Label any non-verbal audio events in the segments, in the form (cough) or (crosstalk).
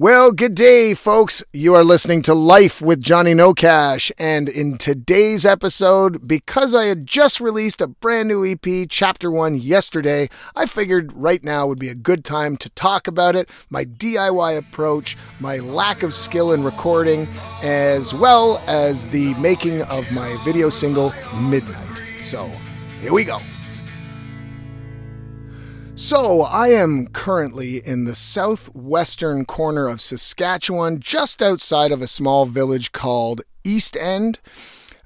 Well, good day, folks. You are listening to Life with Johnny No Cash. And in today's episode, because I had just released a brand new EP, Chapter 1, yesterday, I figured right now would be a good time to talk about it, my DIY approach, my lack of skill in recording, as well as the making of my video single, Midnight. So, here we go. So, I am currently in the southwestern corner of Saskatchewan, just outside of a small village called East End.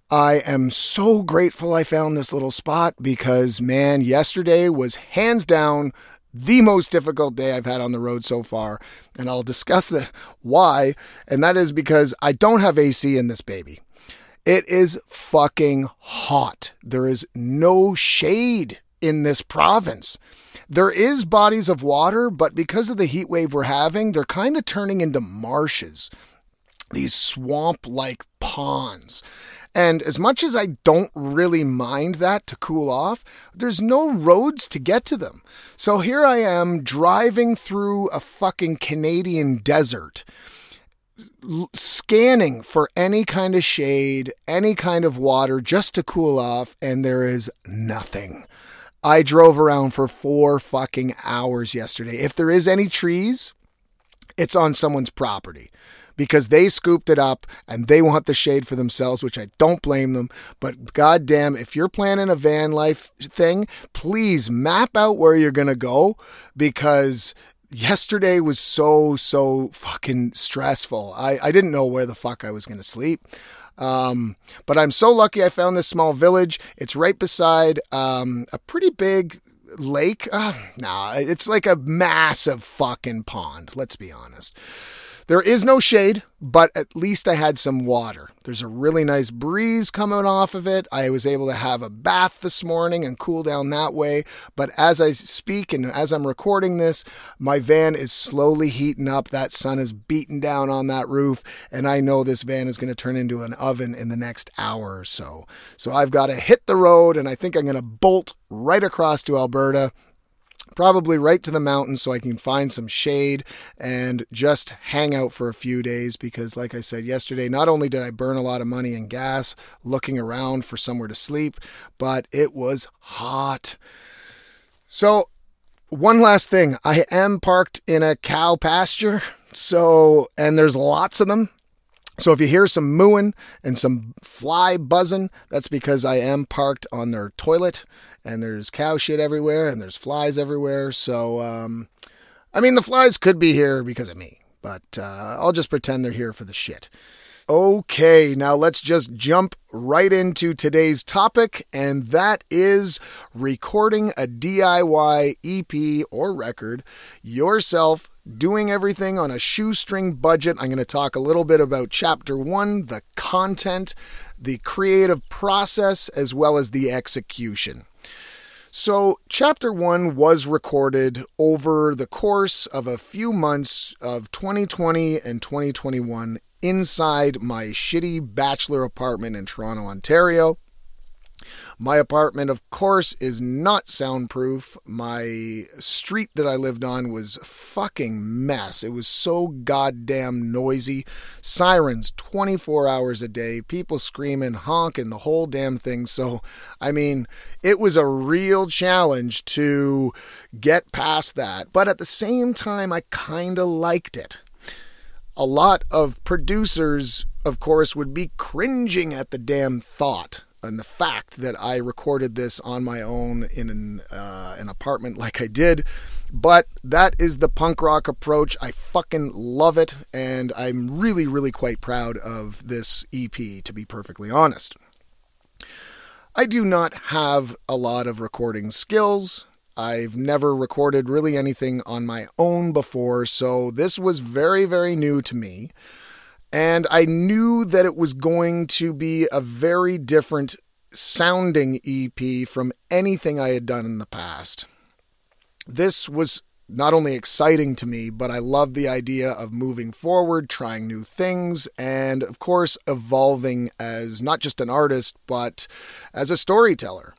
I am so grateful I found this little spot because, man, yesterday was hands down the most difficult day I've had on the road so far. And I'll discuss the why, and that is because I don't have AC in this baby. It is fucking hot. There is no shade in this province. There is bodies of water, but because of the heat wave we're having, they're kind of turning into marshes, these swamp like ponds. And as much as I don't really mind that to cool off, there's no roads to get to them. So here I am driving through a fucking Canadian desert, scanning for any kind of shade, any kind of water just to cool off, and there is nothing. I drove around for four fucking hours yesterday. If there is any trees, it's on someone's property because they scooped it up and they want the shade for themselves, which I don't blame them. But goddamn, if you're planning a van life thing, please map out where you're going to go because yesterday was so, so fucking stressful. I, I didn't know where the fuck I was going to sleep. Um, but I'm so lucky I found this small village. It's right beside um, a pretty big lake. Uh, nah, it's like a massive fucking pond, let's be honest. There is no shade, but at least I had some water. There's a really nice breeze coming off of it. I was able to have a bath this morning and cool down that way. But as I speak and as I'm recording this, my van is slowly heating up. That sun is beating down on that roof, and I know this van is going to turn into an oven in the next hour or so. So I've got to hit the road, and I think I'm going to bolt right across to Alberta probably right to the mountains so I can find some shade and just hang out for a few days because, like I said yesterday, not only did I burn a lot of money in gas looking around for somewhere to sleep, but it was hot. So, one last thing I am parked in a cow pasture. So, and there's lots of them. So if you hear some mooing and some fly buzzing, that's because I am parked on their toilet and there's cow shit everywhere and there's flies everywhere. So, um, I mean, the flies could be here because of me, but uh, I'll just pretend they're here for the shit. Okay, now let's just jump right into today's topic, and that is recording a DIY EP or record yourself, doing everything on a shoestring budget. I'm going to talk a little bit about chapter one, the content, the creative process, as well as the execution. So, chapter one was recorded over the course of a few months of 2020 and 2021 inside my shitty bachelor apartment in Toronto, Ontario. My apartment, of course, is not soundproof. My street that I lived on was fucking mess. It was so goddamn noisy. Sirens 24 hours a day, people screaming, honking, the whole damn thing. So, I mean, it was a real challenge to get past that. But at the same time, I kind of liked it. A lot of producers, of course, would be cringing at the damn thought and the fact that I recorded this on my own in an, uh, an apartment like I did. But that is the punk rock approach. I fucking love it, and I'm really, really quite proud of this EP, to be perfectly honest. I do not have a lot of recording skills. I've never recorded really anything on my own before, so this was very, very new to me. And I knew that it was going to be a very different sounding EP from anything I had done in the past. This was not only exciting to me, but I love the idea of moving forward, trying new things, and of course, evolving as not just an artist, but as a storyteller.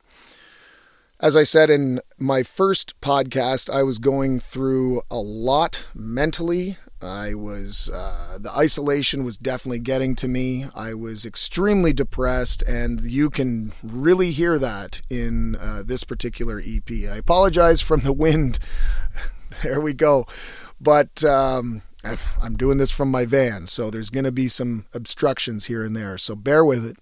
As I said in my first podcast, I was going through a lot mentally I was, uh, the isolation was definitely getting to me. I was extremely depressed, and you can really hear that in uh, this particular EP. I apologize from the wind. (laughs) there we go. But um, I'm doing this from my van, so there's going to be some obstructions here and there. So bear with it.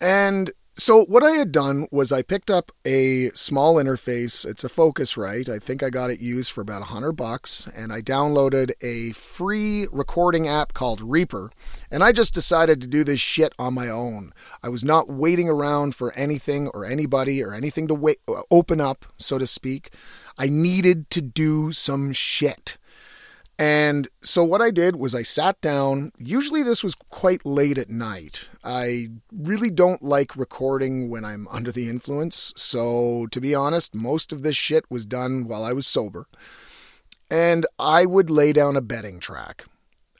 And so what I had done was I picked up a small interface. It's a Focusrite. I think I got it used for about a hundred bucks, and I downloaded a free recording app called Reaper. And I just decided to do this shit on my own. I was not waiting around for anything or anybody or anything to wait, uh, open up, so to speak. I needed to do some shit. And so what I did was I sat down. Usually this was quite late at night. I really don't like recording when I'm (laughs) under the influence. So to be honest, most of this shit was done while I was sober. And I would lay down a bedding track.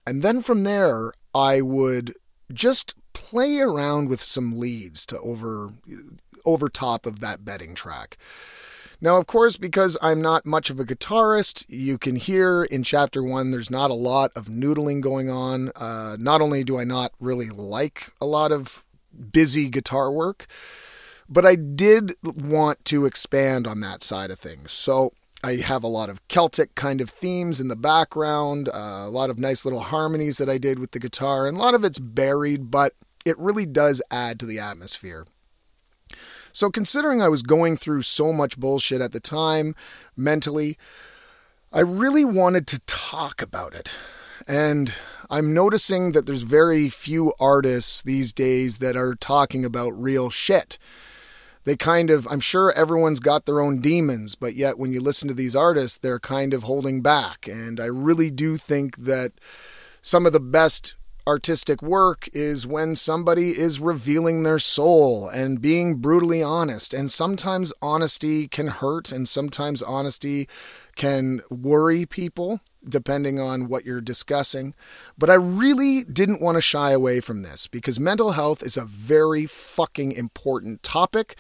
And then from there, I would just play around with some leads to over over top of that bedding track. Now, of course, because I'm not much of a guitarist, you can hear in chapter one there's not a lot of noodling going on. Uh, not only do I not really like a lot of busy guitar work, but I did want to expand on that side of things. So I have a lot of Celtic kind of themes in the background, uh, a lot of nice little harmonies that I did with the guitar, and a lot of it's buried, but it really does add to the atmosphere. So, considering I was going through so much bullshit at the time mentally, I really wanted to talk about it. And I'm noticing that there's very few artists these days that are talking about real shit. They kind of, I'm sure everyone's got their own demons, but yet when you listen to these artists, they're kind of holding back. And I really do think that some of the best artistic work is when somebody is revealing their soul and being brutally honest. And sometimes honesty can hurt, and sometimes honesty can worry people, depending on what you're discussing. But I really didn't want to shy away from this because mental health is a very fucking important topic.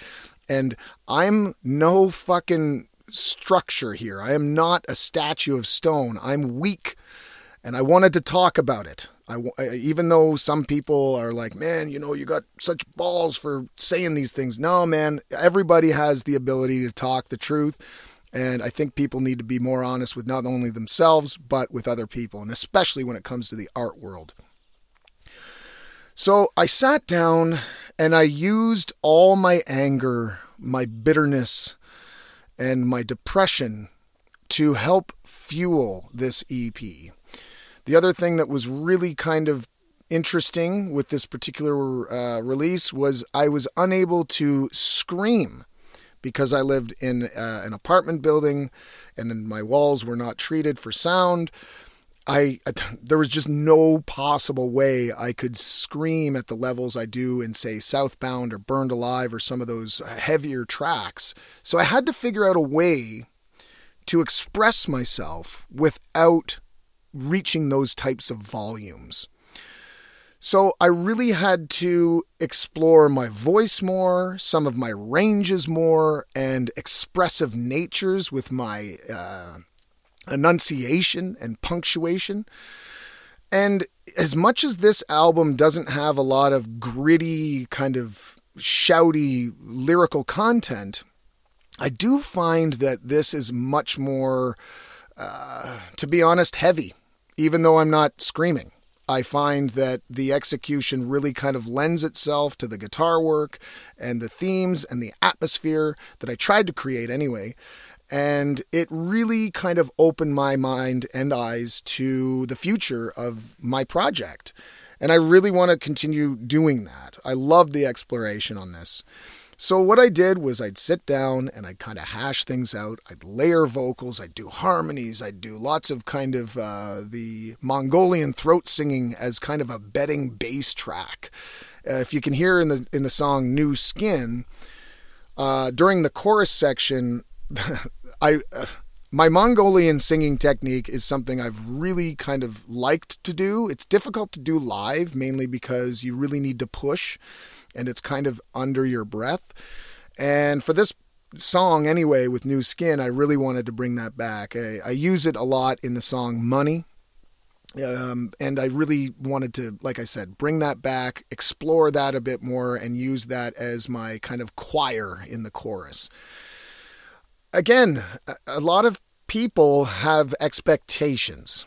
And I'm no fucking structure here. I am not a statue of stone. I'm weak. And I wanted to talk about it. I, even though some people are like, man, you know, you got such balls for saying these things. No, man, everybody has the ability to talk the truth. And I think people need to be more honest with not only themselves, but with other people, and especially when it comes to the art world. So I sat down and I used all my anger, my bitterness, and my depression to help fuel this EP. The other thing that was really kind of interesting with this particular uh, release was I was unable to scream because I lived in uh, an apartment building and my walls were not treated for sound. I there was just no possible way I could scream at the levels I do in say Southbound or Burned Alive or some of those heavier tracks. So I had to figure out a way to express myself without reaching those types of volumes. So I really had to explore my voice more, some of my ranges more, and expressive natures with my uh, enunciation and punctuation. And as much as this album doesn't have a lot of gritty, kind of shouty lyrical content, I do find that this is much more, uh, to be honest, heavy even though I'm not screaming. I find that the execution really kind of lends itself to the guitar work and the themes and the atmosphere that I tried to create anyway. And it really kind of opened my mind and eyes to the future of my project. And I really want to continue doing that. I love the exploration on this. So, what I did was I'd sit down and I'd kind of hash things out. I'd layer vocals, I'd do harmonies, I'd do lots of kind of uh, the Mongolian throat singing as kind of a bedding bass track. Uh, if you can hear in the in the song "New Skin," uh, during the chorus section, (laughs) I uh, my Mongolian singing technique is something I've really kind of liked to do. It's difficult to do live, mainly because you really need to push and it's kind of under your breath. And for this song anyway with New Skin, I really wanted to bring that back. I, I use it a lot in the song Money. Um, and I really wanted to, like I said, bring that back, explore that a bit more, and use that as my kind of choir in the chorus. Again, a lot of people have expectations.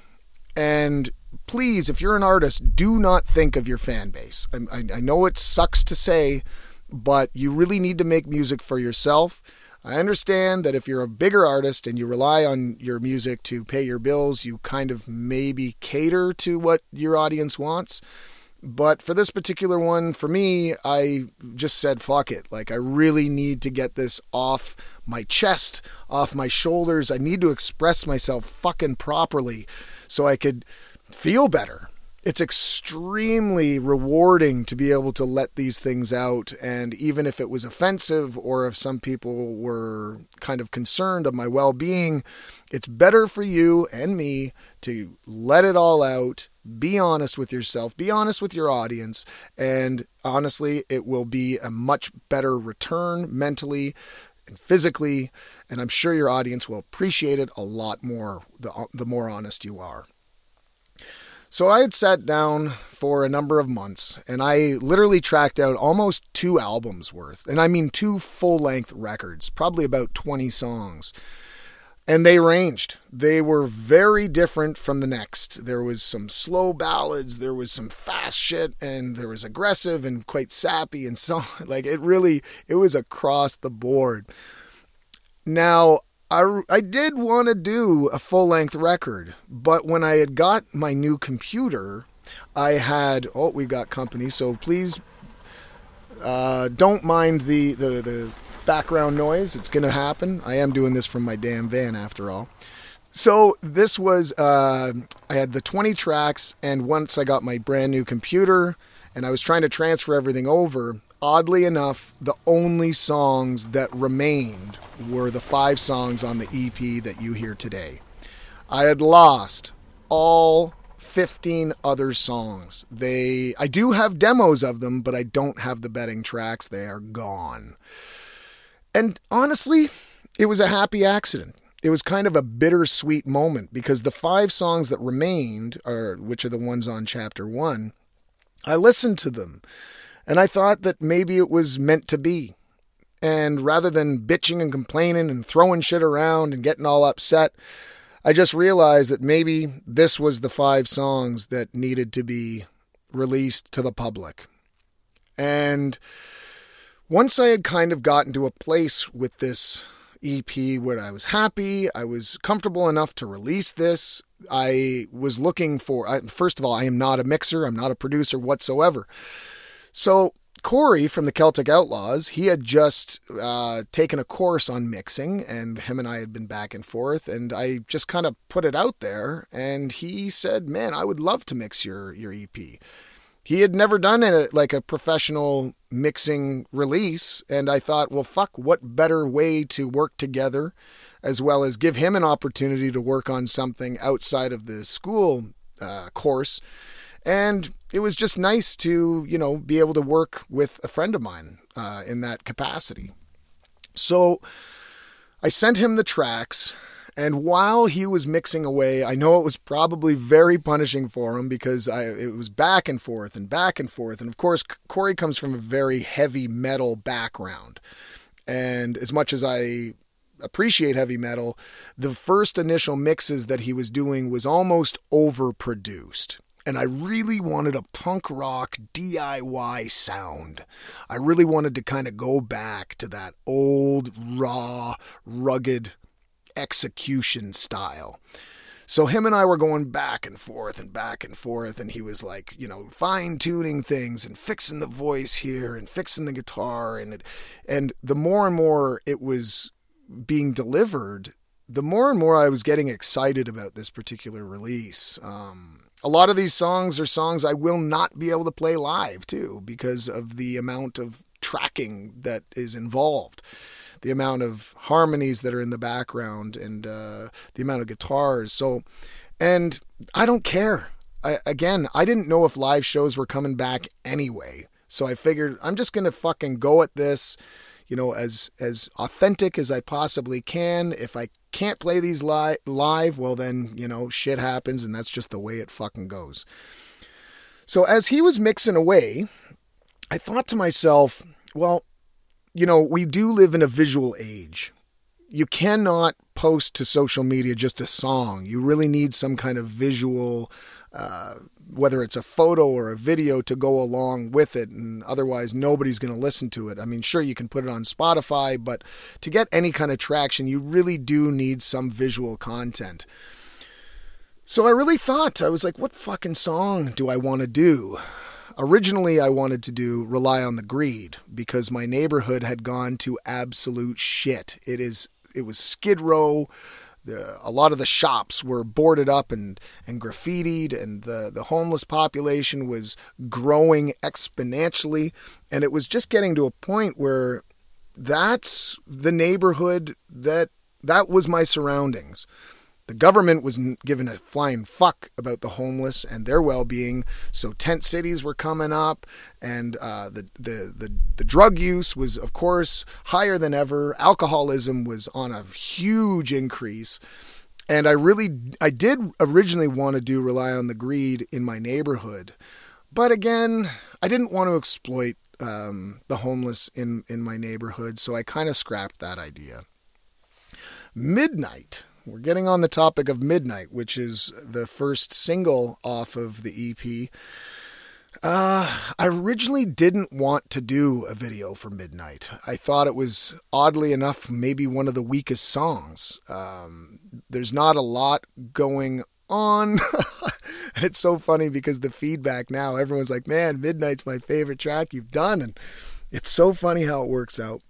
And please, if you're an artist, do not think of your fan base. I, I know it sucks to say, but you really need to make music for yourself. I understand that if you're a bigger artist and you rely on your music to pay your bills, you kind of maybe cater to what your audience wants. But for this particular one, for me, I just said, fuck it. Like, I really need to get this off my chest, off my shoulders. I need to express myself fucking properly so I could feel better it's extremely rewarding to be able to let these things out. And even if it was offensive or if some people were kind of concerned of my well being, it's better for you and me to let it all out. Be honest with yourself, be honest with your audience, and honestly, it will be a much better return mentally and physically. And I'm sure your audience will appreciate it a lot more the, the more honest you are. So I had sat down for a number of months and I literally tracked out almost two albums worth. And I mean two full length records, probably about 20 songs. And they ranged. They were very different from the next. There was some slow ballads, there was some fast shit, and there was aggressive and quite sappy and so (laughs) like it really it was across the board. Now, I, I did want to do a full length record, but when I had got my new computer, I had oh we got company, so please uh, don't mind the, the the background noise. It's gonna happen. I am doing this from my damn van after all. So this was uh, I had the 20 tracks, and once I got my brand new computer and I was trying to transfer everything over, oddly enough, the only songs that remained were the five songs on the EP that you hear today. I had lost all 15 other songs. They I do have demos of them, but I don't have the bedding tracks. They are gone. And honestly, it was a happy accident. It was kind of a bittersweet moment because the five songs that remained are which are the ones on chapter 1. I listened to them and I thought that maybe it was meant to be. And rather than bitching and complaining and throwing shit around and getting all upset, I just realized that maybe this was the five songs that needed to be released to the public. And once I had kind of gotten to a place with this EP where I was happy, I was comfortable enough to release this. I was looking for, first of all, I am not a mixer, I'm not a producer whatsoever. So Corey from the Celtic Outlaws, he had just uh, taken a course on mixing, and him and I had been back and forth, and I just kind of put it out there, and he said, "Man, I would love to mix your your EP." He had never done a, like a professional mixing release, and I thought, well, fuck, what better way to work together, as well as give him an opportunity to work on something outside of the school uh, course and it was just nice to, you know, be able to work with a friend of mine uh, in that capacity. So I sent him the tracks. And while he was mixing away, I know it was probably very punishing for him because I, it was back and forth and back and forth. And of course, Corey comes from a very heavy metal background. And as much as I appreciate heavy metal, the first initial mixes that he was doing was almost overproduced and I really wanted a punk rock DIY sound. I really wanted to kind of go back to that old, raw, rugged execution style. So him and I were going back and forth and back and forth, and he was like, you know, fine tuning things and fixing the voice here and fixing the guitar, and it, and the more and more it was being delivered, the more and more I was getting excited about this particular release. Um, a lot of these songs are songs I will not be able to play live too because of the amount of tracking that is involved, the amount of harmonies that are in the background, and uh, the amount of guitars. So, and I don't care. I, again, I didn't know if live shows were coming back anyway. So I figured I'm just going to fucking go at this you know, as as authentic as I possibly can. If I can't play these li- live, well then, you know, shit happens and that's just the way it fucking goes. So as he was mixing away, I thought to myself, well, you know, we do live in a visual age. You cannot post to social media just a song. You really need some kind of visual uh, whether it's a photo or a video to go along with it and otherwise nobody's going to listen to it. I mean, sure you can put it on Spotify, but to get any kind of traction, you really do need some visual content. So I really thought I was like what fucking song do I want to do? Originally, I wanted to do Rely on the Greed because my neighborhood had gone to absolute shit. It is it was Skid Row the, a lot of the shops were boarded up and, and graffitied, and the, the homeless population was growing exponentially. And it was just getting to a point where that's the neighborhood that that was my surroundings. The government was given a flying fuck about the homeless and their well-being, so tent cities were coming up, and uh, the, the the the drug use was, of course, higher than ever. Alcoholism was on a huge increase, and I really I did originally want to do rely on the greed in my neighborhood, but again, I didn't want to exploit um, the homeless in in my neighborhood, so I kind of scrapped that idea. Midnight we're getting on the topic of Midnight, which is the first single off of the EP. Uh, I originally didn't want to do a video for Midnight. I thought it was, oddly enough, maybe one of the weakest songs. Um, there's not a lot going on. (laughs) and it's so funny because the feedback now, everyone's like, man, Midnight's my favorite track you've done. And it's so funny how it works out.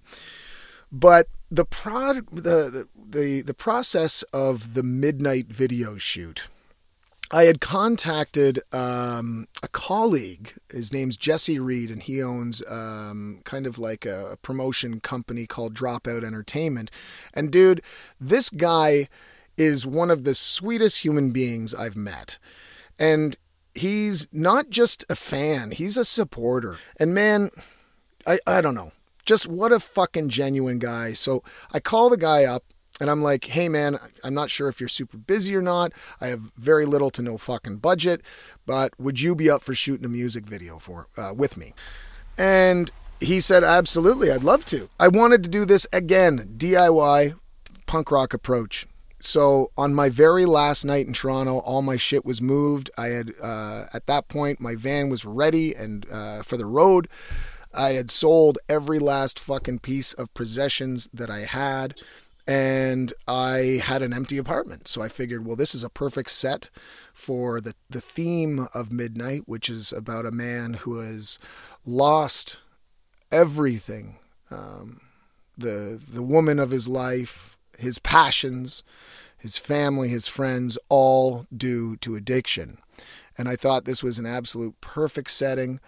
But the prod the, the the process of the midnight video shoot. I had contacted um, a colleague. His name's Jesse Reed, and he owns um, kind of like a promotion company called Dropout Entertainment. And dude, this guy is one of the sweetest human beings I've met. And he's not just a fan, he's a supporter. And man, I, I don't know just what a fucking genuine guy. So I call the guy up and I'm like, hey man, I'm not sure if you're super busy or not. I have very little to no fucking budget, but would you be up for shooting a music video for uh, with me? And he said, absolutely, I'd love to. I wanted to do this again, DIY punk rock approach. So on my very last night in Toronto, all my shit was moved. I had uh, at that point my van was ready and uh, for the road. I had sold every last fucking piece of possessions that I had and I had an empty apartment. So I figured, well, this is a perfect set for the, the theme of Midnight, which is about a man who has lost everything um, the, the woman of his life, his passions, his family, his friends, all due to addiction. And I thought this was an absolute perfect setting.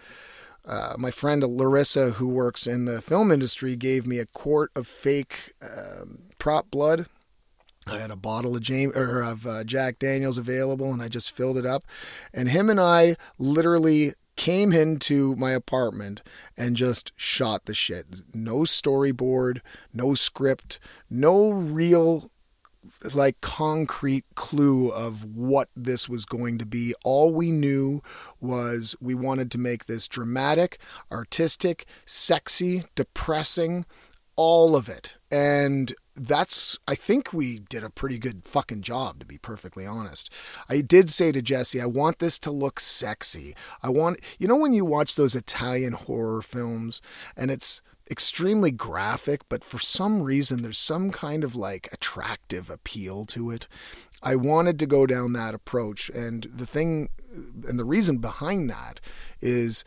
Uh, my friend Larissa, who works in the film industry, gave me a quart of fake um, prop blood. I had a bottle of James or of uh, Jack Daniels available, and I just filled it up. And him and I literally came into my apartment and just shot the shit. No storyboard, no script, no real like concrete clue of what this was going to be. All we knew was we wanted to make this dramatic, artistic, sexy, depressing, all of it. And that's I think we did a pretty good fucking job to be perfectly honest. I did say to Jesse, I want this to look sexy. I want you know when you watch those Italian horror films and it's extremely graphic, but for some reason there's some kind of like attractive appeal to it. I wanted to go down that approach. And the thing, and the reason behind that is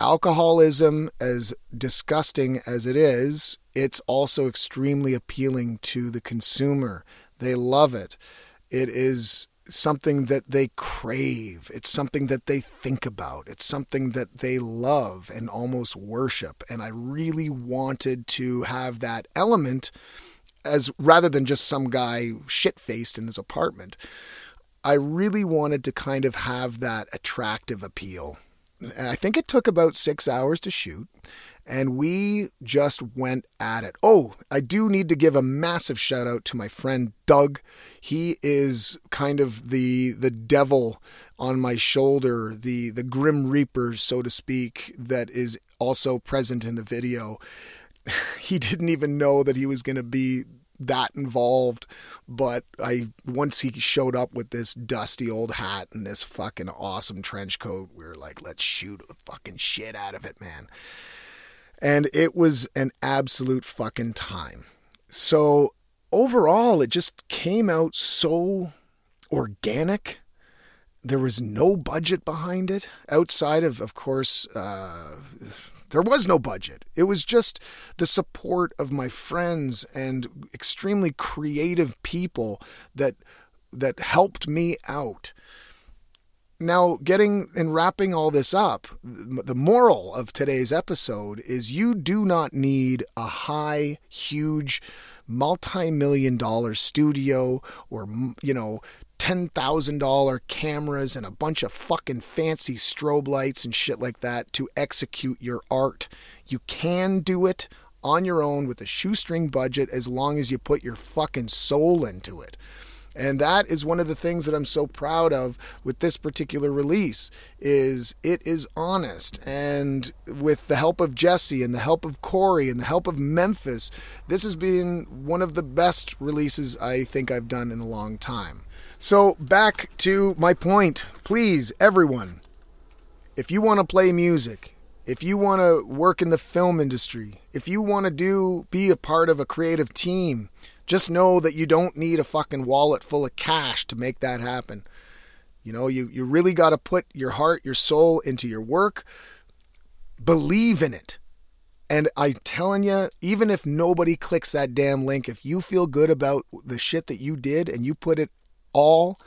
alcoholism, as disgusting as it is, it's also extremely appealing to the consumer. They love it. It is something that they crave. It's something that they think about. It's something that they love and almost worship. And I really wanted to have that element as rather than just some guy shit faced in his apartment. I really wanted to kind of have that attractive appeal. I think it took about six hours to shoot and we just went at it. Oh, I do need to give a massive shout out to my friend Doug. He is kind of the the devil on my shoulder, the the grim reaper, so to speak, that is also present in the video. (laughs) he didn't even know that he was going to be that involved but i once he showed up with this dusty old hat and this fucking awesome trench coat we were like let's shoot the fucking shit out of it man and it was an absolute fucking time. So overall, it just came out so organic. There was no budget behind it outside of, of course, uh, there was no budget. It was just the support of my friends and extremely creative people that that helped me out. Now, getting and wrapping all this up, the moral of today's episode is you do not need a high, huge, multi million dollar studio or, you know, $10,000 cameras and a bunch of fucking fancy strobe lights and shit like that to execute your art. You can do it on your own with a shoestring budget as long as you put your fucking soul into it. And that is one of the things that I'm so proud of with this particular release is it is honest and with the help of Jesse and the help of Corey and the help of Memphis, this has been one of the best releases I think I've done in a long time. So back to my point. Please, everyone, if you want to play music, if you want to work in the film industry, if you want to do be a part of a creative team, just know that you don't need a fucking wallet full of cash to make that happen. You know, you, you really got to put your heart, your soul into your work. Believe in it. And I'm telling you, even if nobody clicks that damn link, if you feel good about the shit that you did and you put it all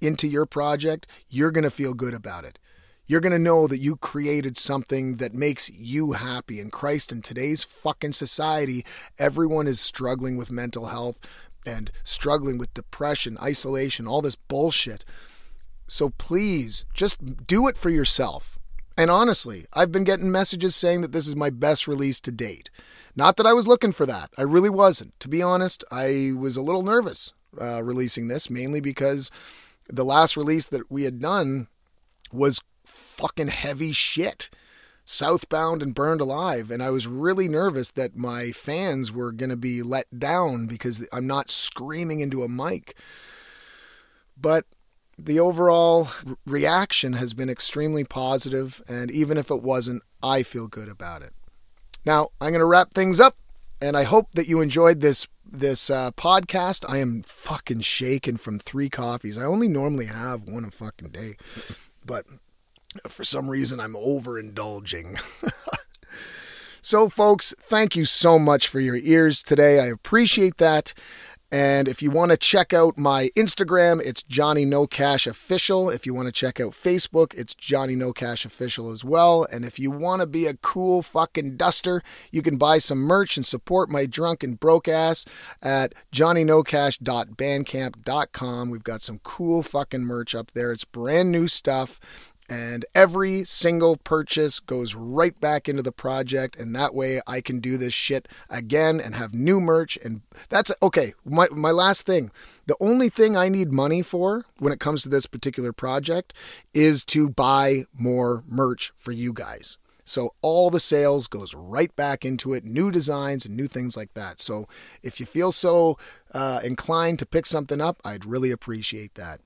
into your project, you're going to feel good about it. You're going to know that you created something that makes you happy. And Christ, in today's fucking society, everyone is struggling with mental health and struggling with depression, isolation, all this bullshit. So please just do it for yourself. And honestly, I've been getting messages saying that this is my best release to date. Not that I was looking for that. I really wasn't. To be honest, I was a little nervous uh, releasing this, mainly because the last release that we had done was fucking heavy shit. Southbound and Burned Alive. And I was really nervous that my fans were going to be let down because I'm not screaming into a mic. But the overall reaction has been extremely positive, and even if it wasn't, I feel good about it. Now, I'm going to wrap things up, and I hope that you enjoyed this this uh, podcast. I am fucking shaken from three coffees. I only normally have one a fucking day, but for some reason, I'm overindulging. (laughs) so, folks, thank you so much for your ears today. I appreciate that. And if you want to check out my Instagram, it's Johnny No Cash Official. If you want to check out Facebook, it's Johnny No Cash Official as well. And if you want to be a cool fucking duster, you can buy some merch and support my drunken broke ass at johnnynocash.bandcamp.com. We've got some cool fucking merch up there. It's brand new stuff and every single purchase goes right back into the project and that way I can do this shit again and have new merch and that's okay my my last thing the only thing I need money for when it comes to this particular project is to buy more merch for you guys so all the sales goes right back into it, new designs and new things like that. So if you feel so uh, inclined to pick something up, I'd really appreciate that.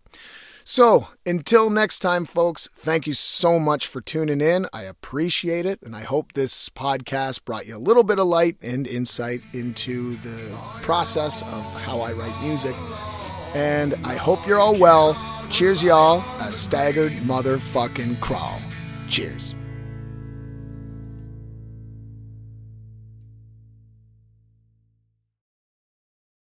So, until next time, folks, thank you so much for tuning in. I appreciate it, and I hope this podcast brought you a little bit of light and insight into the process of how I write music. And I hope you're all well. Cheers, y'all. A staggered motherfucking crawl. Cheers.